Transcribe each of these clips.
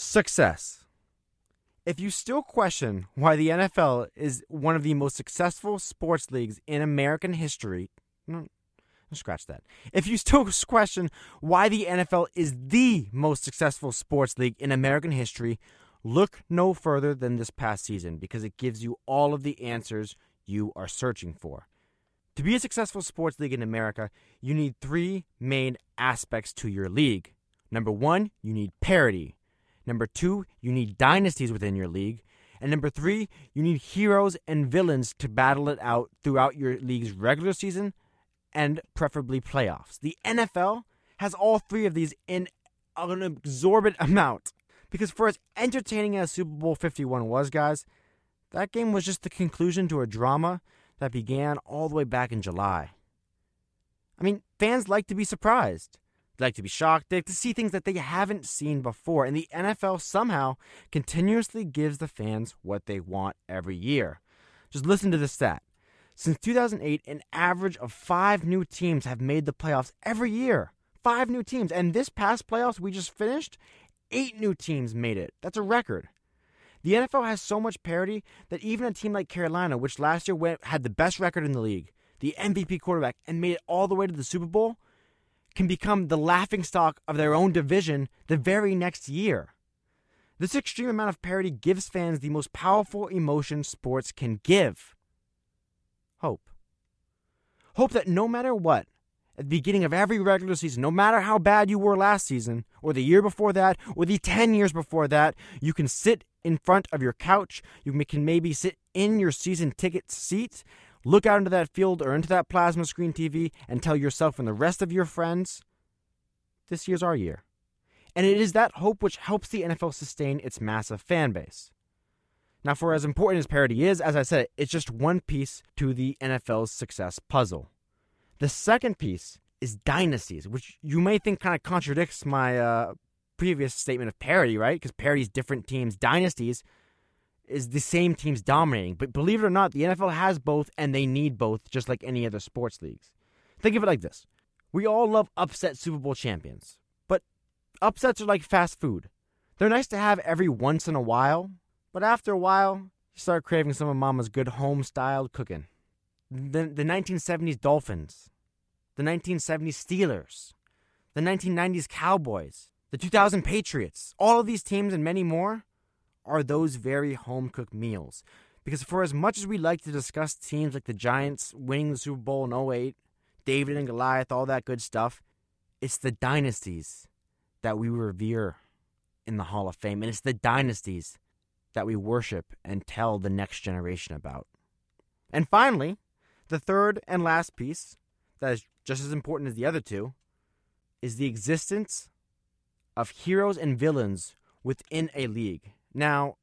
Success. If you still question why the NFL is one of the most successful sports leagues in American history, mm, scratch that. If you still question why the NFL is the most successful sports league in American history, look no further than this past season because it gives you all of the answers you are searching for. To be a successful sports league in America, you need three main aspects to your league. Number one, you need parity. Number two, you need dynasties within your league. And number three, you need heroes and villains to battle it out throughout your league's regular season and preferably playoffs. The NFL has all three of these in an exorbitant amount. Because for as entertaining as Super Bowl 51 was, guys, that game was just the conclusion to a drama that began all the way back in July. I mean, fans like to be surprised. They like to be shocked. They like to see things that they haven't seen before. And the NFL somehow continuously gives the fans what they want every year. Just listen to this stat. Since 2008, an average of five new teams have made the playoffs every year. Five new teams. And this past playoffs we just finished, eight new teams made it. That's a record. The NFL has so much parity that even a team like Carolina, which last year went, had the best record in the league, the MVP quarterback, and made it all the way to the Super Bowl, can become the laughingstock of their own division the very next year. This extreme amount of parity gives fans the most powerful emotion sports can give hope. Hope that no matter what, at the beginning of every regular season, no matter how bad you were last season, or the year before that, or the 10 years before that, you can sit in front of your couch. You can maybe sit in your season ticket seat look out into that field or into that plasma screen TV and tell yourself and the rest of your friends, this year's our year. And it is that hope which helps the NFL sustain its massive fan base. Now, for as important as parity is, as I said, it's just one piece to the NFL's success puzzle. The second piece is dynasties, which you may think kind of contradicts my uh, previous statement of parity, right? Because parity is different teams. Dynasties is the same teams dominating. But believe it or not, the NFL has both and they need both just like any other sports leagues. Think of it like this. We all love upset Super Bowl champions, but upsets are like fast food. They're nice to have every once in a while, but after a while, you start craving some of mama's good home styled cooking. The, the 1970s Dolphins, the 1970s Steelers, the 1990s Cowboys, the 2000 Patriots, all of these teams and many more are those very home cooked meals. Because for as much as we like to discuss teams like the Giants winning the Super Bowl in 08, David and Goliath, all that good stuff, it's the dynasties that we revere in the Hall of Fame. And it's the dynasties that we worship and tell the next generation about. And finally, the third and last piece, that is just as important as the other two, is the existence of heroes and villains within a league. Now,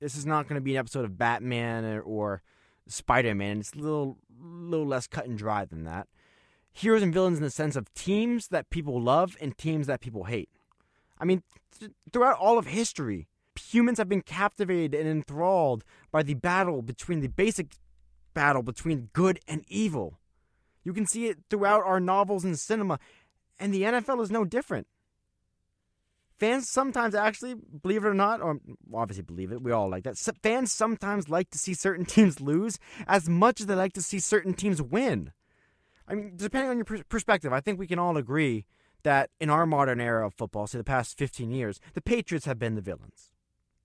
this is not going to be an episode of Batman or, or Spider Man. It's a little, little less cut and dry than that. Heroes and villains in the sense of teams that people love and teams that people hate. I mean, th- throughout all of history, humans have been captivated and enthralled by the battle between the basic battle between good and evil. You can see it throughout our novels and cinema, and the NFL is no different fans sometimes actually believe it or not or obviously believe it we all like that fans sometimes like to see certain teams lose as much as they like to see certain teams win. I mean depending on your perspective i think we can all agree that in our modern era of football say the past 15 years the patriots have been the villains.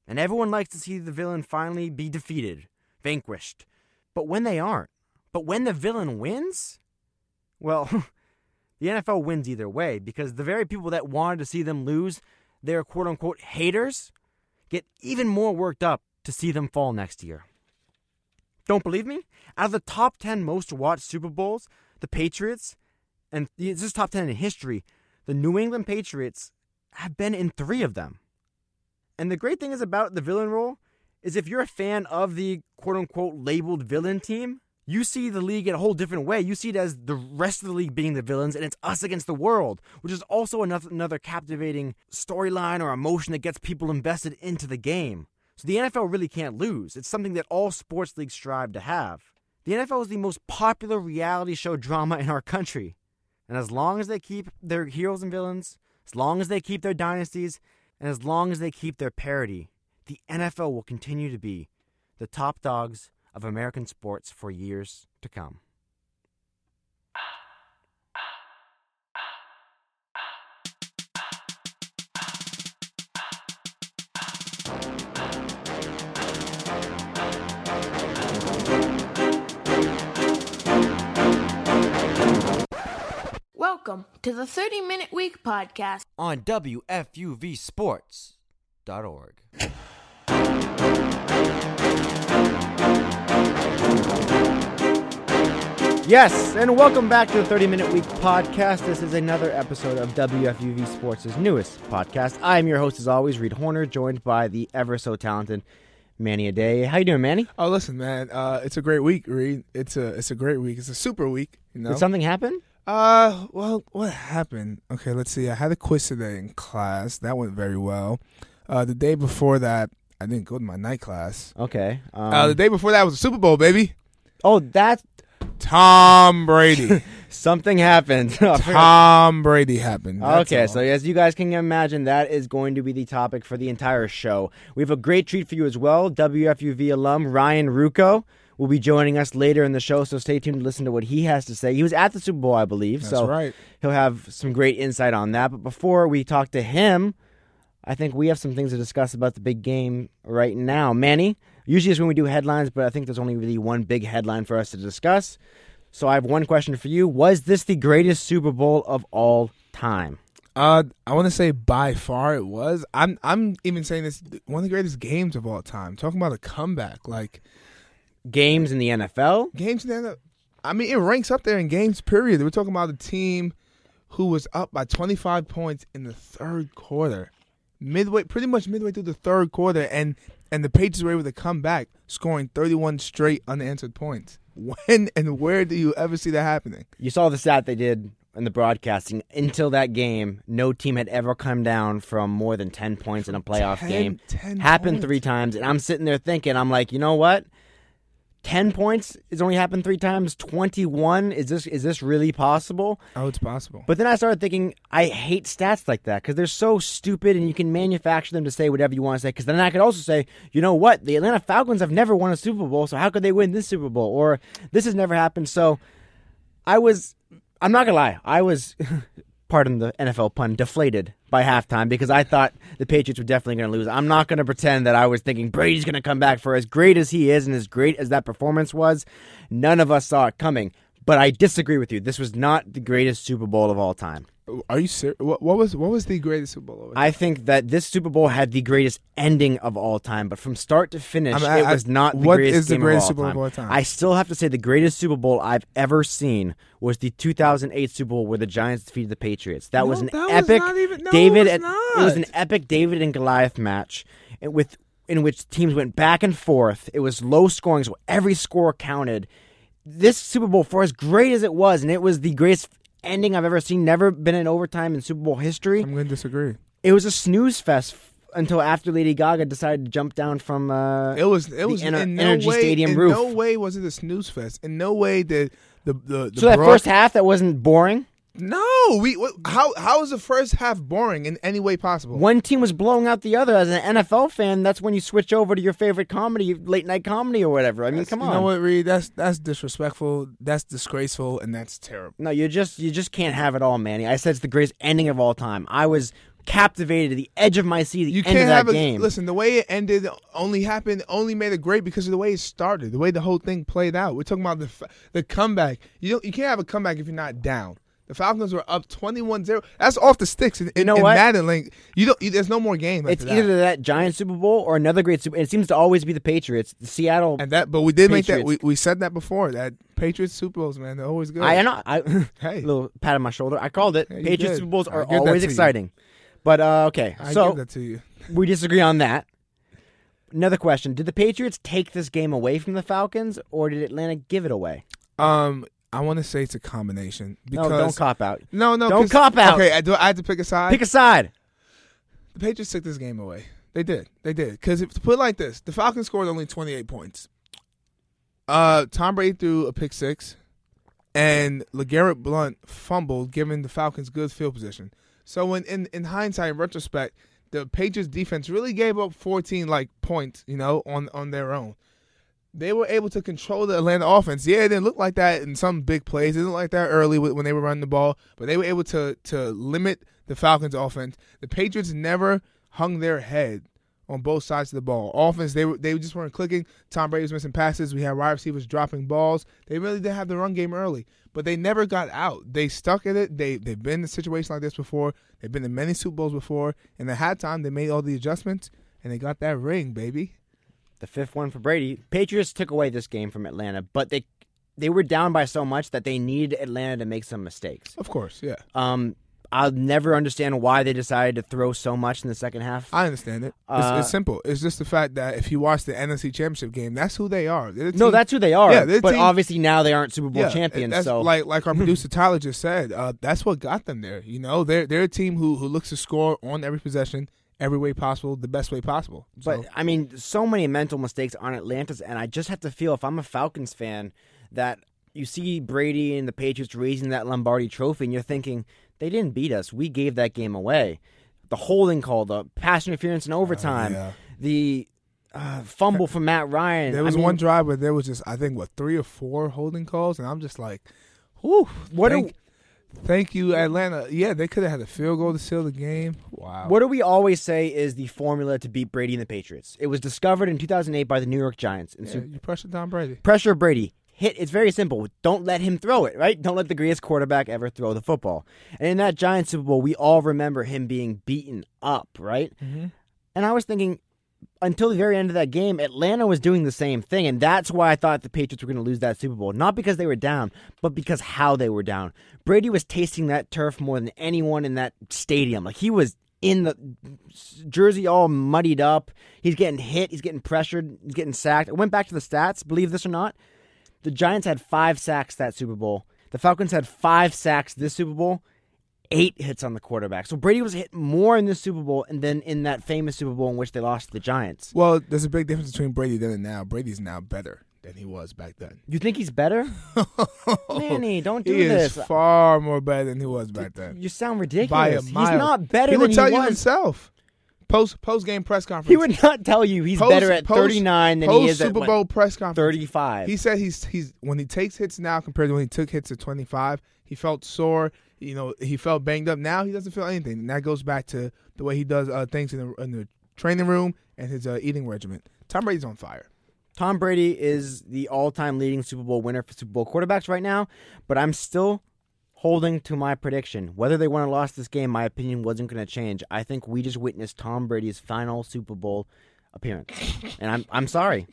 And everyone likes to see the villain finally be defeated vanquished. But when they aren't but when the villain wins well the NFL wins either way because the very people that wanted to see them lose their quote unquote haters get even more worked up to see them fall next year. Don't believe me? Out of the top 10 most watched Super Bowls, the Patriots, and this is top 10 in history, the New England Patriots have been in three of them. And the great thing is about the villain role is if you're a fan of the quote unquote labeled villain team, you see the league in a whole different way. You see it as the rest of the league being the villains, and it's us against the world, which is also another, captivating storyline or emotion that gets people invested into the game. So the NFL really can't lose. It's something that all sports leagues strive to have. The NFL is the most popular reality show drama in our country. And as long as they keep their heroes and villains, as long as they keep their dynasties, And as long as they keep their parity, the NFL will continue to be the top dogs of American sports for years to come. Welcome to the 30 Minute Week podcast. on WFUVSports.org. Yes, and welcome back to the 30 Minute Week podcast. This is another episode of WFUV Sports' newest podcast. I am your host, as always, Reed Horner, joined by the ever so talented Manny Ade. How you doing, Manny? Oh, listen, man. Uh, it's a great week, Reed. It's a it's a great week. It's a super week. You know. Did something happen? uh, well, what happened? Okay, let's see. I had a quiz today in class. That went very well. Uh, the day before that, I didn't go to my night class. Okay. Um, Uh, the day before that was the Super Bowl, baby. oh, that Tom Brady. something happened. Tom Brady happened. That's Okay, all. so as you guys can imagine, that is going to be the topic for the entire show. We have a great treat for you as well. WFUV alum Ryan Ruocco will be joining us later in the show, so stay tuned to listen to what he has to say. He was at the Super Bowl, I believe, that's so right. he'll have some great insight on that. But before we talk to him, I think we have some things to discuss about the big game right now. Manny, usually is when we do headlines, but I think there's only really one big headline for us to discuss. So I have one question for you. Was this the greatest Super Bowl of all time? Uh, I want to say by far it was. I'm I'm even saying this one of the greatest games of all time. Talking about a comeback, like Games in the NFL? games in the I mean, it ranks up there in games. Period. We're talking about a team who was up by 25 points in the third quarter, midway, pretty much midway through the third quarter, and and the Patriots were able to come back, scoring 31 straight unanswered points. When and where do you ever see that happening? You saw the stat they did in the broadcasting. Until that game, no team had ever come down from more than 10 points in a playoff 10 game. 10 happened points. three times, and I'm sitting there thinking, I'm like, you know what? 10 points has only happened three times. 21 is this is this really possible? Oh, it's possible. But then I started thinking, I hate stats like that because they're so stupid, and you can manufacture them to say whatever you want to say. Because then I could also say, you know what, the Atlanta Falcons have never won a Super Bowl, so how could they win this Super Bowl? Or this has never happened. So I was, I'm not gonna lie, I was, pardon the NFL pun, deflated by halftime because I thought the Patriots were definitely gonna lose. I'm not gonna pretend that I was thinking Brady's gonna come back for as great as he is and as great as that performance was. None of us saw it coming. But I disagree with you. This was not the greatest Super Bowl of all time. Are you serious? What, what was what was the greatest Super Bowl? I think that this Super Bowl had the greatest ending of all time, but from start to finish, I mean, I- it was not the greatest is the game greatest of all Super Bowl time. of all time? I still have to say the greatest Super Bowl I've ever seen was the 2008 Super Bowl where the Giants defeated the Patriots. That No, was an that was epic not even- no, David. it and- was it was an epic David and Goliath match, and with in which teams went back and forth. It was low scoring, so every score counted. This Super Bowl, for as great as it was, and it was the greatest ending I've ever seen. Never been in overtime in Super Bowl history I'm going to disagree. it was a snooze fest f- until after Lady Gaga decided to jump down from. Uh, It was it was Ener- in no NRG way, Stadium in roof. no way was it a snooze fest. In no way did the the, the so that broad- first half that wasn't boring. No, we how how is the first half boring in any way possible? One team was blowing out the other. As an NFL fan, that's when you switch over to your favorite comedy, late night comedy or whatever. I mean, come you on. know what, Reed? That's that's disrespectful. That's disgraceful, and that's terrible. No, you just you just can't have it all, Manny. I said it's the greatest ending of all time. I was captivated to the edge of my seat You end can't have a game. listen. The way it ended only happened only made it great because of the way it started, the way the whole thing played out. We're talking about the the comeback. You don't you can't have a comeback if you're not down. The Falcons were up 21-0. That's off the sticks. In, You know in what? Madden Link, you don't. You, there's no more game. it's that. either that giant Super Bowl or another great Super. Bowl. It seems to always be the Patriots, the Seattle. and that. But we did make that. We, we said that before. That Patriots Super Bowls, man, they're always good. I know. I Hey. little pat on my shoulder. I called it. Yeah, Patriots did. Super Bowls are always to you. exciting. But uh, okay, I so that to you. we disagree on that. Another question: Did the Patriots take this game away from the Falcons, or did Atlanta give it away? Um, I want to say it's a combination because no, don't cop out. no, no, don't cop out. Okay, I, do I have to pick a side? Pick a side. the Patriots took this game away. They did. They did. Because to put it like this, the Falcons scored only 28 points. Uh, Tom Brady threw a pick six, and LeGarrette Blunt fumbled, giving the Falcons good field position. So, in, in, in hindsight, in retrospect, the Patriots defense really gave up 14 like points, you know, on on their own. They were able to control the Atlanta offense. Yeah, it didn't look like that in some big plays. It didn't look like that early when they were running the ball, but they were able to to limit the Falcons' offense. The Patriots never hung their head on both sides of the ball. Offense, they were they just weren't clicking. Tom Brady was missing passes. We had wide receivers dropping balls. They really didn't have the run game early, but they never got out. They stuck at it. They they've been in a situation like this before. They've been in many Super Bowls before. And at halftime, they made all the adjustments and they got that ring, baby. The fifth one for Brady. Patriots took away this game from Atlanta, but they they were down by so much that they needed Atlanta to make some mistakes. Of course, yeah. Um, I'll never understand why they decided to throw so much in the second half. I understand it. It's, Uh, it's simple. It's just the fact that if you watch the NFC Championship game, that's who they are. The no, that's who they are. Yeah, but team- obviously now they aren't Super Bowl yeah, champions. That's So like like our producer Tyler just said, uh, that's what got them there. You know, they're they're a team who who looks to score on every possession, every way possible, the best way possible. But I mean, so many mental mistakes on Atlanta's, and I just have to feel if I'm a Falcons fan that you see Brady and the Patriots raising that Lombardi Trophy, and you're thinking they didn't beat us. We gave that game away. The holding call, the pass interference in overtime, Oh, yeah. the uh, fumble from Matt Ryan. there I was mean, one drive where there was just I think what three or four holding calls, and I'm just like, whew. What thank, do- thank you, Atlanta. Yeah, they could have had a field goal to seal the game. Wow. What do we always say is the formula to beat Brady and the Patriots? It was discovered in 2008 by the New York Giants. And Yeah, so you pressure Tom Brady. pressure Brady. Hit. It's very simple. Don't let him throw it. Right. Don't let the greatest quarterback ever throw the football. And in that Giants Super Bowl, we all remember him being beaten up. Right. Mm-hmm. And I was thinking, until the very end of that game, Atlanta was doing the same thing, and that's why I thought the Patriots were going to lose that Super Bowl. Not because they were down, but because how they were down. Brady was tasting that turf more than anyone in that stadium. Like he was in the jersey all muddied up. He's getting hit. He's getting pressured. He's getting sacked. I went back to the stats. Believe this or not, the Giants had five sacks that Super Bowl. The Falcons had five sacks this Super Bowl eight hits on the quarterback. So Brady was hit more in this Super Bowl and then in that famous Super Bowl in which they lost to the Giants. Well, there's a big difference between Brady then and now. Brady's now better than he was back then. You think he's better? Manny, don't do he this. is far more better than he was back then. You sound ridiculous. By a mile. He's not better he than would tell you himself. Post post game press conference. He would not tell you he's Post- better at post- 39 than he is at Super what, Bowl press conference. 35. He said he's he's when he takes hits now compared to when he took hits at 25, he felt sore. You know, he felt banged up. Now he doesn't feel anything, and that goes back to the way he does uh, things in the, in the training room and his uh, eating regimen. Tom Brady's on fire. Tom Brady is the all-time leading Super Bowl winner for Super Bowl quarterbacks right now, but I'm still holding to my prediction. Whether they won or lost this game, my opinion wasn't going to change. I think we just witnessed Tom Brady's final Super Bowl appearance, and I'm I'm sorry.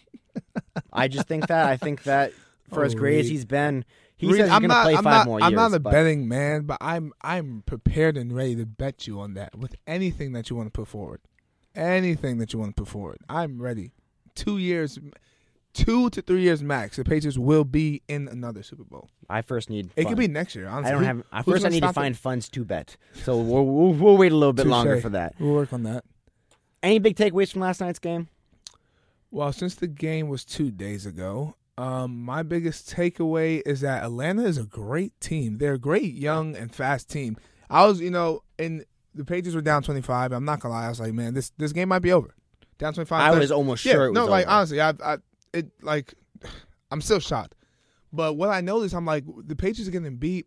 I just think that I think that for as Oh, great as he's been, he Reed, says he's I'm going to not, play I'm five not, more I'm years. not a but betting man, but I'm I'm prepared and ready to bet you on that with anything that you want to put forward. Anything that you want to put forward, I'm ready. Two years, two to three years max. The Patriots will be in another Super Bowl. I first need. It fun. could be next year. Honestly, I don't have. I first, I need to stop it? find funds to bet. So we'll, we'll, we'll wait a little bit Touche. longer for that. We'll work on that. Any big takeaways from last night's game? Well, since the game was two days ago, um, my biggest takeaway is that Atlanta is a great team. They're a great young and fast team. I was, you know, in the Patriots were down twenty five. I'm not gonna lie. I was like, man, this this game might be over. Down twenty five. I was almost yeah, sure it was no, like over. honestly, I, I, it like, I'm still shocked. But what I noticed, I'm like, the Patriots are getting beat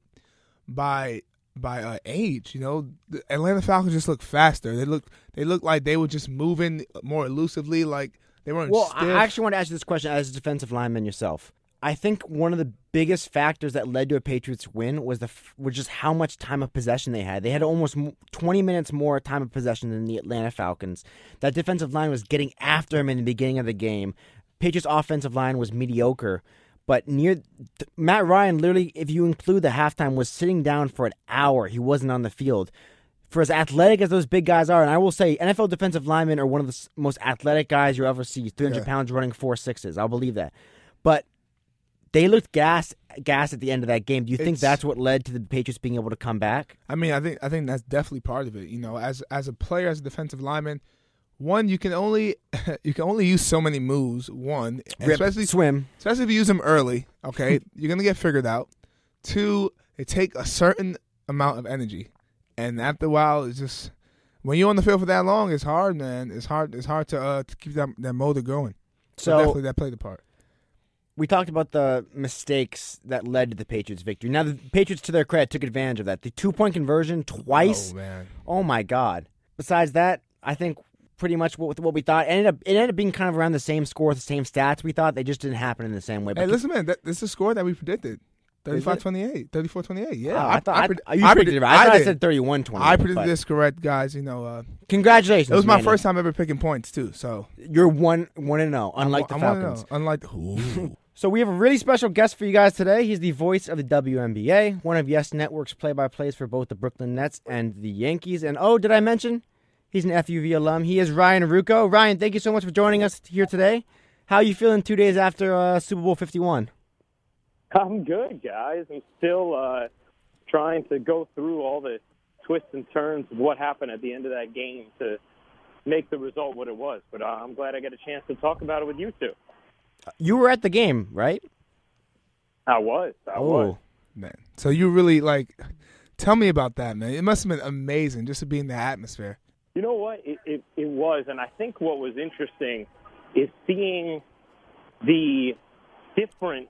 by by uh, age. You know, the Atlanta Falcons just look faster. They look they look like they were just moving more elusively. Like they weren't. Well, stiff. I actually want to ask you this question as a defensive lineman yourself. I think one of the biggest factors that led to a Patriots win was the was just how much time of possession they had. They had almost 20 minutes more time of possession than the Atlanta Falcons. That defensive line was getting after him in the beginning of the game. Patriots offensive line was mediocre, but near Matt Ryan literally if you include the halftime was sitting down for an hour. He wasn't on the field. For as athletic as those big guys are, and I will say NFL defensive linemen are one of the most athletic guys you'll ever see. 300 Yeah. pounds running four sixes. I'll believe that. But they looked gas gas at the end of that game. Do you think that's what led to the Patriots being able to come back? I mean, I think I think that's definitely part of it. You know, as as a player, as a defensive lineman, one you can only you can only use so many moves. One, Rip, especially swim. especially if you use them early. Okay, you're gonna get figured out. Two, they take a certain amount of energy, and after a while, it's just when you're on the field for that long, it's hard, man. It's hard. It's hard to uh to keep that that motor going. So, So definitely that played a part. we talked about the mistakes that led to the Patriots' victory. Now the Patriots, to their credit, took advantage of that. The two point conversion twice. Oh man. Oh my God! Besides that, I think pretty much what what we thought ended up it ended up being kind of around the same score, the same stats. We thought they just didn't happen in the same way. Hey, But listen, man. That, this is a score that we predicted. Is 35-28. 34-28. Yeah. Oh, I, thought I, pred- I, you I predicted right. I, thought I said 31-20. I predicted this correct, guys. You know, uh, Congratulations! it was my Manny. first time ever picking points too. So You're one one and zero, unlike the I wanna Falcons. Unlike Ooh. So we have a really special guest for you guys today. He's the voice of the WNBA, one of Yes Network's play-by-plays for both the Brooklyn Nets and the Yankees. And oh, did I mention he's an FUV alum? He is Ryan Ruocco. Ryan, thank you so much for joining us here today. How are you feeling two days after uh, Super Bowl Fifty One? I'm good, guys. I'm still uh, trying to go through all the twists and turns of what happened at the end of that game to make the result what it was. But uh, I'm glad I got a chance to talk about it with you two. You were at the game, right? I was. I Oh. was. man. So you really like tell me about that, man. It must have been amazing just to be in the atmosphere. You know what? It, it, it was. And I think what was interesting is seeing the different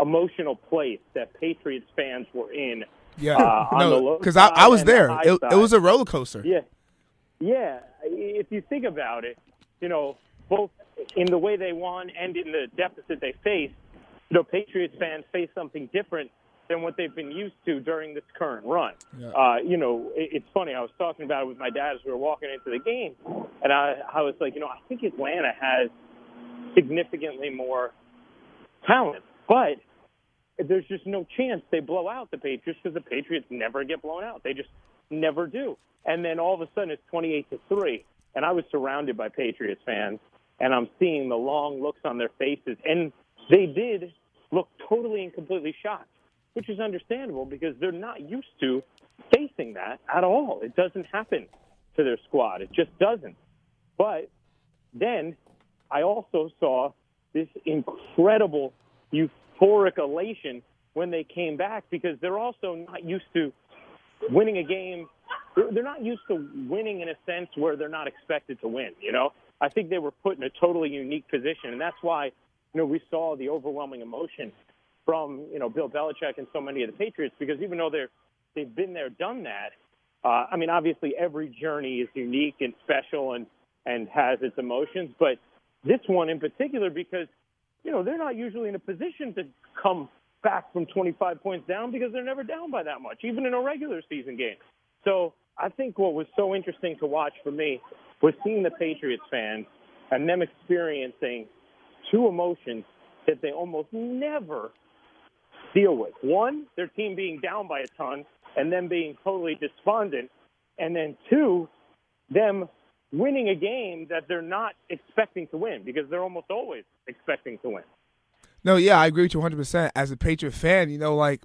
emotional place that Patriots fans were in. Yeah. Uh, no, because I, I was and the there. It, it was a roller coaster. Yeah. Yeah. If you think about it, you know, both in the way they won and in the deficit they faced, you know, Patriots fans face something different than what they've been used to during this current run. Yeah. Uh, you know, it, it's funny. I was talking about it with my dad as we were walking into the game, and I, I was like, you know, I think Atlanta has significantly more talent, but there's just no chance they blow out the Patriots because the Patriots never get blown out. They just never do. And then all of a sudden it's 28 to 3 and I was surrounded by Patriots fans and I'm seeing the long looks on their faces and they did look totally and completely shocked, which is understandable because they're not used to facing that at all. It doesn't happen to their squad. It just doesn't. But then I also saw this incredible euphoric elation when they came back because they're also not used to winning a game. They're not used to winning in a sense where they're not expected to win. You know, I think they were put in a totally unique position, and that's why you know we saw the overwhelming emotion from you know Bill Belichick and so many of the Patriots because even though they're they've been there, done that. Uh, I mean, obviously every journey is unique and special and and has its emotions, but this one in particular because you know they're not usually in a position to come back from 25 points down because they're never down by that much, even in a regular season game. So I think what was so interesting to watch for me was seeing the Patriots fans and them experiencing two emotions that they almost never deal with. One, their team being down by a ton and them being totally despondent. And then two, them winning a game that they're not expecting to win because they're almost always expecting to win. No, yeah, I agree with you 100%. As a Patriot fan, you know, like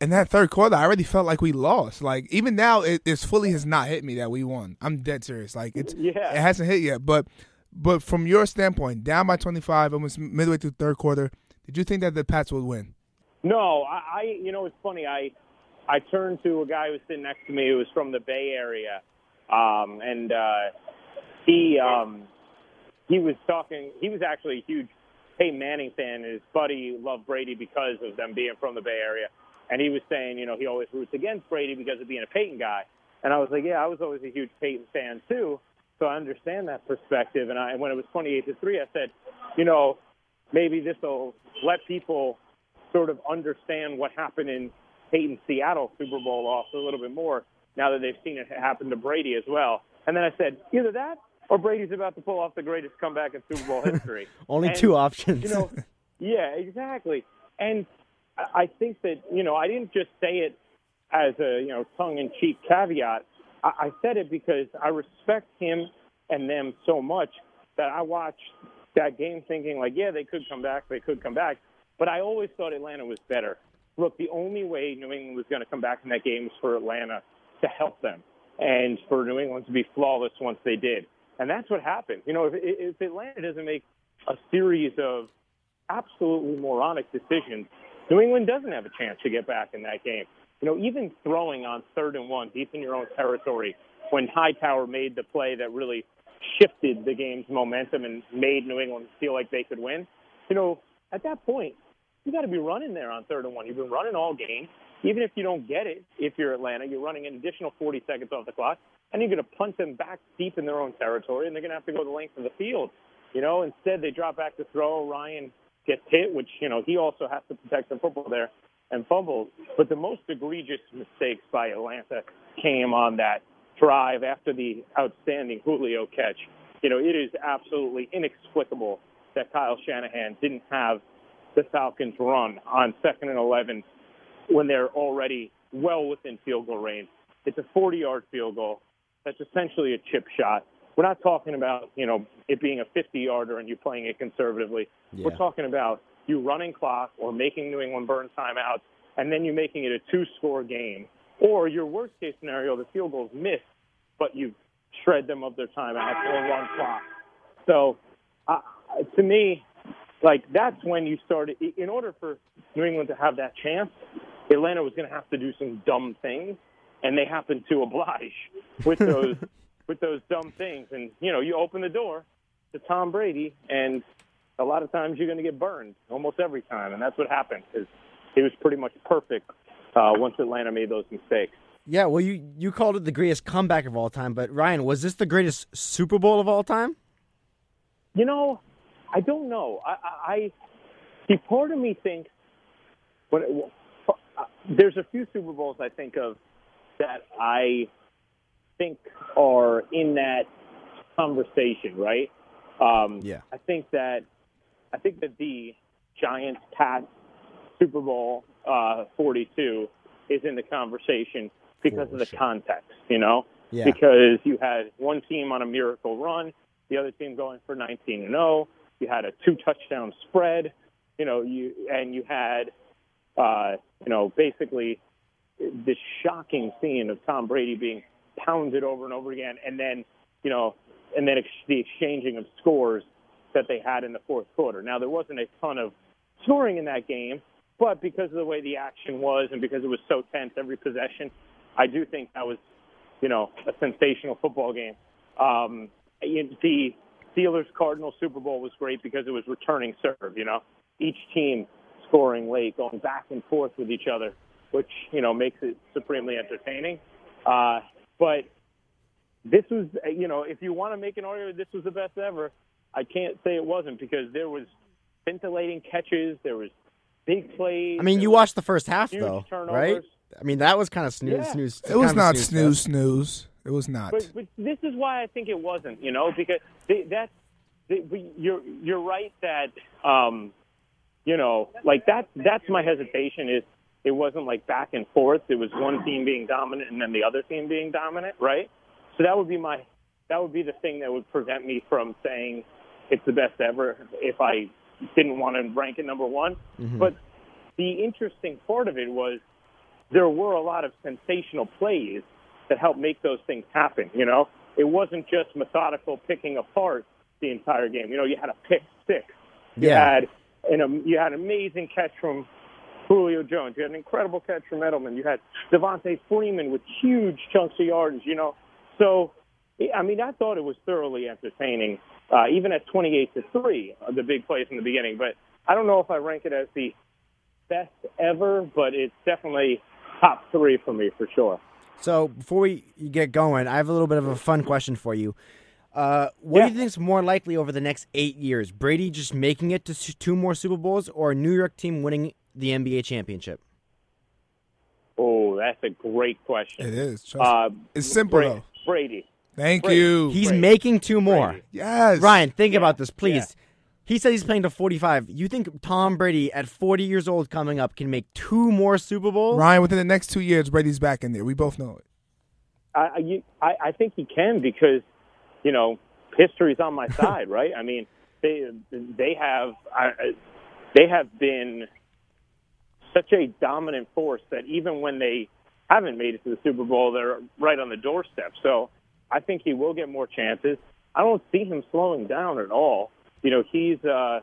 in that third quarter, I already felt like we lost. Like even now, it, it's fully has not hit me that we won. I'm dead serious. Like it's Yeah. it hasn't hit yet. But but from your standpoint, down by 25, almost midway through third quarter, did you think that the Pats would win? No, I, I you know it's funny. I I turned to a guy who was sitting next to me who was from the Bay Area, um, and uh, he um, he was talking. He was actually a huge Peyton Manning fan. His buddy loved Brady because of them being from the Bay Area, and he was saying, you know, he always roots against Brady because of being a Peyton guy. And I was like, yeah, I was always a huge Peyton fan too, so I understand that perspective. And I, when it was 28 to three, I said, you know, maybe this will let people sort of understand what happened in Peyton Seattle Super Bowl loss a little bit more now that they've seen it happen to Brady as well. And then I said, either that or Brady's about to pull off the greatest comeback in Super Bowl history. Only And, two options. You know, yeah, exactly. And I- think that, you know, I didn't just say it as a, you know, tongue-in-cheek caveat. I, I said it because I respect him and them so much that I watched that game thinking like, yeah, they could come back, they could come back. But I always thought Atlanta was better. Look, the only way New England was going to come back in that game was for Atlanta to help them and for New England to be flawless once they did. And that's what happened. You know, if, if Atlanta doesn't make a series of absolutely moronic decisions, New England doesn't have a chance to get back in that game. You know, even throwing on third and one deep in your own territory when Hightower made the play that really shifted the game's momentum and made New England feel like they could win. You know, at that point, you got to be running there on third and one. You've been running all game. Even if you don't get it, if you're Atlanta, you're running an additional 40 seconds off the clock, and you're going to punt them back deep in their own territory, and they're going to have to go the length of the field. You know, instead they drop back to throw. Ryan gets hit, which you know he also has to protect the football there and fumbles. But the most egregious mistakes by Atlanta came on that drive after the outstanding Julio catch. You know, it is absolutely inexplicable that Kyle Shanahan didn't have the Falcons run on second and 11 when they're already well within field goal range. It's a 40 yard field goal. That's essentially a chip shot. We're not talking about, you know, it being a 50 yarder and you playing it conservatively. Yeah. We're talking about you running clock or making New England burn timeouts and then you're making it a two score game. Or your worst case scenario, the field goal's missed, but you shred them of their timeouts or run clock. So uh, to me, like that's when you started. In order for New England to have that chance, Atlanta was going to have to do some dumb things, and they happened to oblige with those with those dumb things. And you know, you open the door to Tom Brady, and a lot of times you're going to get burned, almost every time, and that's what happened. Because he was pretty much perfect uh, once Atlanta made those mistakes. Yeah, well, you you called it the greatest comeback of all time, but Ryan, was this the greatest Super Bowl of all time? You know, I don't know. I, I, I see. Part of me thinks when it, there's a few Super Bowls I think of that I think are in that conversation, right? Um, Yeah. I think that I think that the Giants Pats Super Bowl uh, 42 is in the conversation because of the Bullshit. context, you know? Yeah. Because you had one team on a miracle run, the other team going for 19 and 0. You had a two touchdown spread, you know, you and you had uh, you know, basically this shocking scene of Tom Brady being pounded over and over again and then, you know, and then ex- the exchanging of scores that they had in the fourth quarter. Now there wasn't a ton of scoring in that game, but because of the way the action was and because it was so tense every possession, I do think that was, you know, a sensational football game. Um, the Steelers Cardinals Super Bowl was great because it was returning serve. You know, each team scoring late, going back and forth with each other, which you know makes it supremely entertaining. Uh, but this was, you know, if you want to make an argument, this was the best ever. I can't say it wasn't because there was scintillating catches, there was big plays. I mean, you watched the first half though, turnovers. right? I mean, that was kind of snooze, Yeah. snooze. It was not fest. snooze snooze. It was not. But, but this is why I think it wasn't, you know, because they, that's they, you're you're right that um, you know, like that that's my hesitation is it wasn't like back and forth. It was one team being dominant and then the other team being dominant, right? So that would be my that would be the thing that would prevent me from saying it's the best ever if I didn't want to rank it number one. Mm-hmm. But the interesting part of it was there were a lot of sensational plays that helped make those things happen. You know, it wasn't just methodical picking apart the entire game. You know, you had a pick six. You Yeah. had an um, you had an amazing catch from Julio Jones. You had an incredible catch from Edelman. You had Devonta Freeman with huge chunks of yardage. You know, so I mean, I thought it was thoroughly entertaining, uh, even at 28 to three, uh, the big plays in the beginning. But I don't know if I rank it as the best ever, but it's definitely top three for me for sure. So before we get going, I have a little bit of a fun question for you. Uh, what Yeah. do you think is more likely over the next eight years? Brady just making it to two more Super Bowls, or a New York team winning the NBA championship? Oh, that's a great question. it is. Trust Uh, It's simple, Bra- though. Brady. Thank Brady. you. He's Brady. making two more. Brady. yes. Ryan, think Yeah, about this, please. yeah. He said he's playing to 45. You think Tom Brady at 40 years old coming up can make two more Super Bowls? Ryan, within the next two years, Brady's back in there. We both know it. I, I, you- I I think he can because, you know, history's on my side, right? I mean, they they have I, they have been such a dominant force that even when they haven't made it to the Super Bowl, they're right on the doorstep. So I think he will get more chances. I don't see him slowing down at all. You know, he's uh,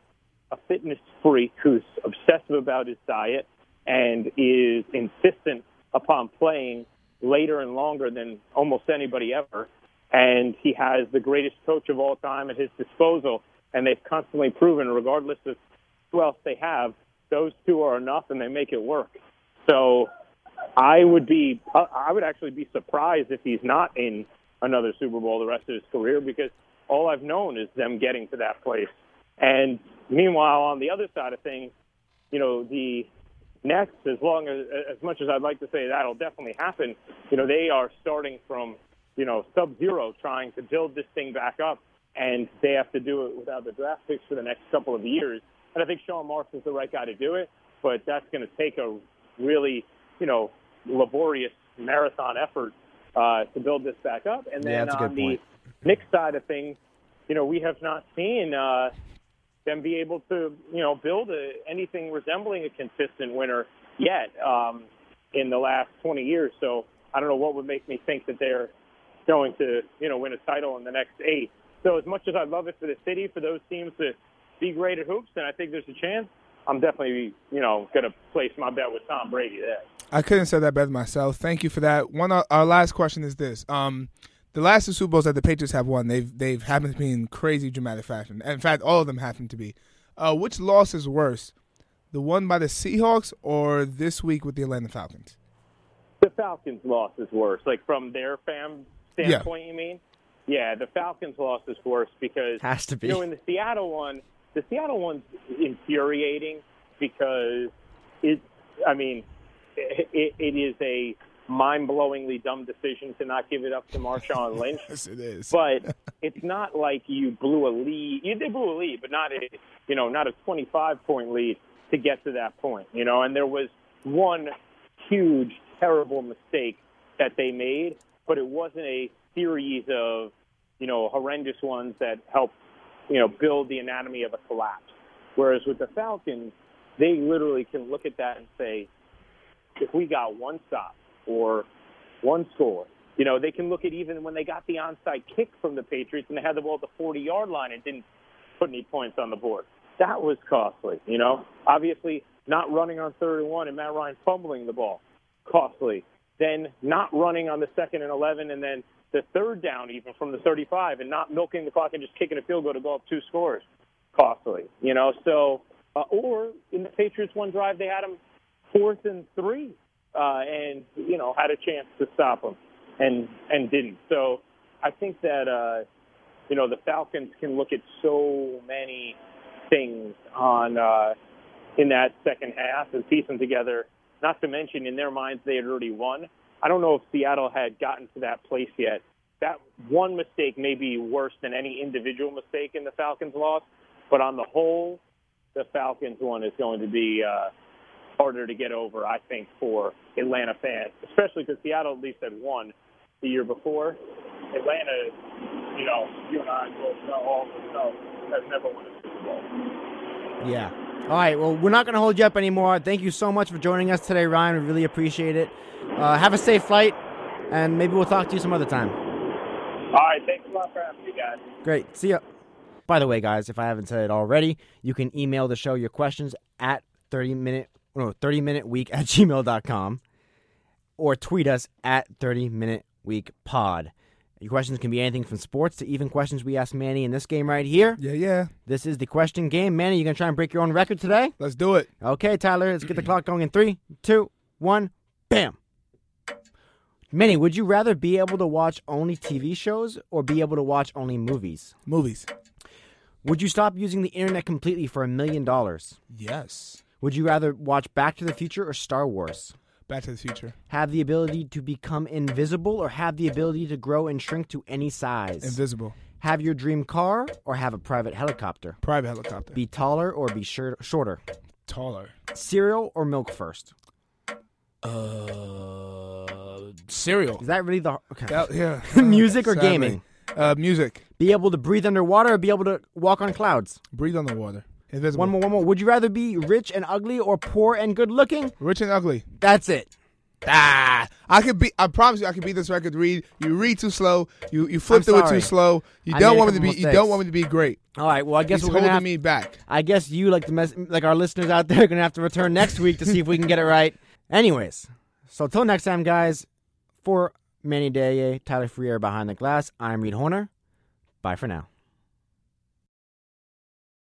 a fitness freak who's obsessive about his diet and is insistent upon playing later and longer than almost anybody ever. And he has the greatest coach of all time at his disposal. And they've constantly proven, regardless of who else they have, those two are enough and they make it work. So I would be, I would actually be surprised if he's not in another Super Bowl the rest of his career because all I've known is them getting to that place. And meanwhile, on the other side of things, you know, the Nets, as long as as much as I'd like to say that'll definitely happen, you know, they are starting from, you know, sub zero trying to build this thing back up and they have to do it without the draft picks for the next couple of years. And I think Sean Markson's the right guy to do it, but that's going to take a really, you know, laborious marathon effort uh, to build this back up. And Yeah, then good on the point. Knicks side of things, you know, we have not seen uh, them be able to, you know, build a, anything resembling a consistent winner yet um, in the last 20 years. So I don't know what would make me think that they're going to, you know, win a title in the next eight. So as much as I'd love it for the city, for those teams to be great at hoops, and I think there's a chance, I'm definitely, you know, going to place my bet with Tom Brady there. I couldn't say that better myself. Thank you for that. One, uh, our last question is this: um, the last two Super Bowls that the Patriots have won, they've they've happened to be in crazy dramatic fashion. In fact, all of them happen to be. Uh, which loss is worse, the one by the Seahawks or this week with the Atlanta Falcons? The Falcons' loss is worse. Like from their fan standpoint, you mean? Yeah, the Falcons' loss is worse because Has to be. You know, in the Seattle one, the Seattle one's infuriating because it. I mean, it, it, is a mind-blowingly dumb decision to not give it up to Marshawn Lynch. Yes, it is. but it's not like you blew a lead. You did blew a lead, but not a you know not a 25 point lead to get to that point. You know, and there was one huge terrible mistake that they made, but it wasn't a series of you know horrendous ones that helped you know build the anatomy of a collapse. Whereas with the Falcons, they literally can look at that and say, if we got one stop or one score. You know, they can look at even when they got the onside kick from the Patriots and they had the ball at the 40 yard line and didn't put any points on the board. That was costly, you know. Obviously, not running on third and one and Matt Ryan fumbling the ball, costly. Then not running on the second and 11 and then the third down even from the 35 and not milking the clock and just kicking a field goal to go up two scores, costly, you know. So, uh, or in the Patriots one drive, they had them fourth and three uh, and you know had a chance to stop them and and didn't. So I think that uh, you know the Falcons can look at so many things on uh, in that second half and piece them together. Not to mention in their minds they had already won. I don't know if Seattle had gotten to that place yet. That one mistake may be worse than any individual mistake in the Falcons' loss, but on the whole, the Falcons one is going to be. Uh, harder to get over, I think, for Atlanta fans, especially because Seattle at least had won the year before. Atlanta, you know, you and I both know, all of know, has never won a Super Bowl. Yeah. All right. Well, we're not going to hold you up anymore. Thank you so much for joining us today, Ryan. We really appreciate it. Uh, have a safe flight, and maybe we'll talk to you some other time. All right, thanks a lot for having me, guys. Great. See ya. By the way, guys, if I haven't said it already, you can email the show your questions at 30 minute no 30 minute week at gmail.com or tweet us at 30 minute week pod. Your questions can be anything from sports to even questions we asked Manny in this game right here. Yeah, yeah. This is the question game. Manny, you gonna try and break your own record today? Let's do it. Okay, Tyler, let's get the clock going in three, two, one, bam. Manny, would you rather be able to watch only TV shows or be able to watch only movies? Movies. Would you stop using the internet completely for a million dollars? Yes. Would you rather watch Back to the Future or Star Wars? Back to the Future. Have the ability to become invisible or have the ability to grow and shrink to any size? Invisible. have your dream car or have a private helicopter? Private helicopter. Be taller or be shir- shorter? taller. Cereal or milk first? Uh, cereal. Is that really the okay? That- yeah. Music or Sadly. gaming? Uh, music. Be able to breathe underwater or be able to walk on clouds? Breathe on the water. Invisible. One more, one more. Would you rather be rich and ugly or poor and good looking? Rich and ugly. That's it. Ah, I could be. I promise you, I could beat this record. Read. You read too slow. You you flip I'm through it too slow. You I don't want me to be. You don't want me to be great. All right. Well, I guess He's we're holding have, me back. I guess you, like the mess, like our listeners out there, are gonna have to return next week to see if we can get it right. Anyways, so till next time, guys. For Manny Deye, Tyler Freer behind the glass, I'm Reed Horner. Bye for now.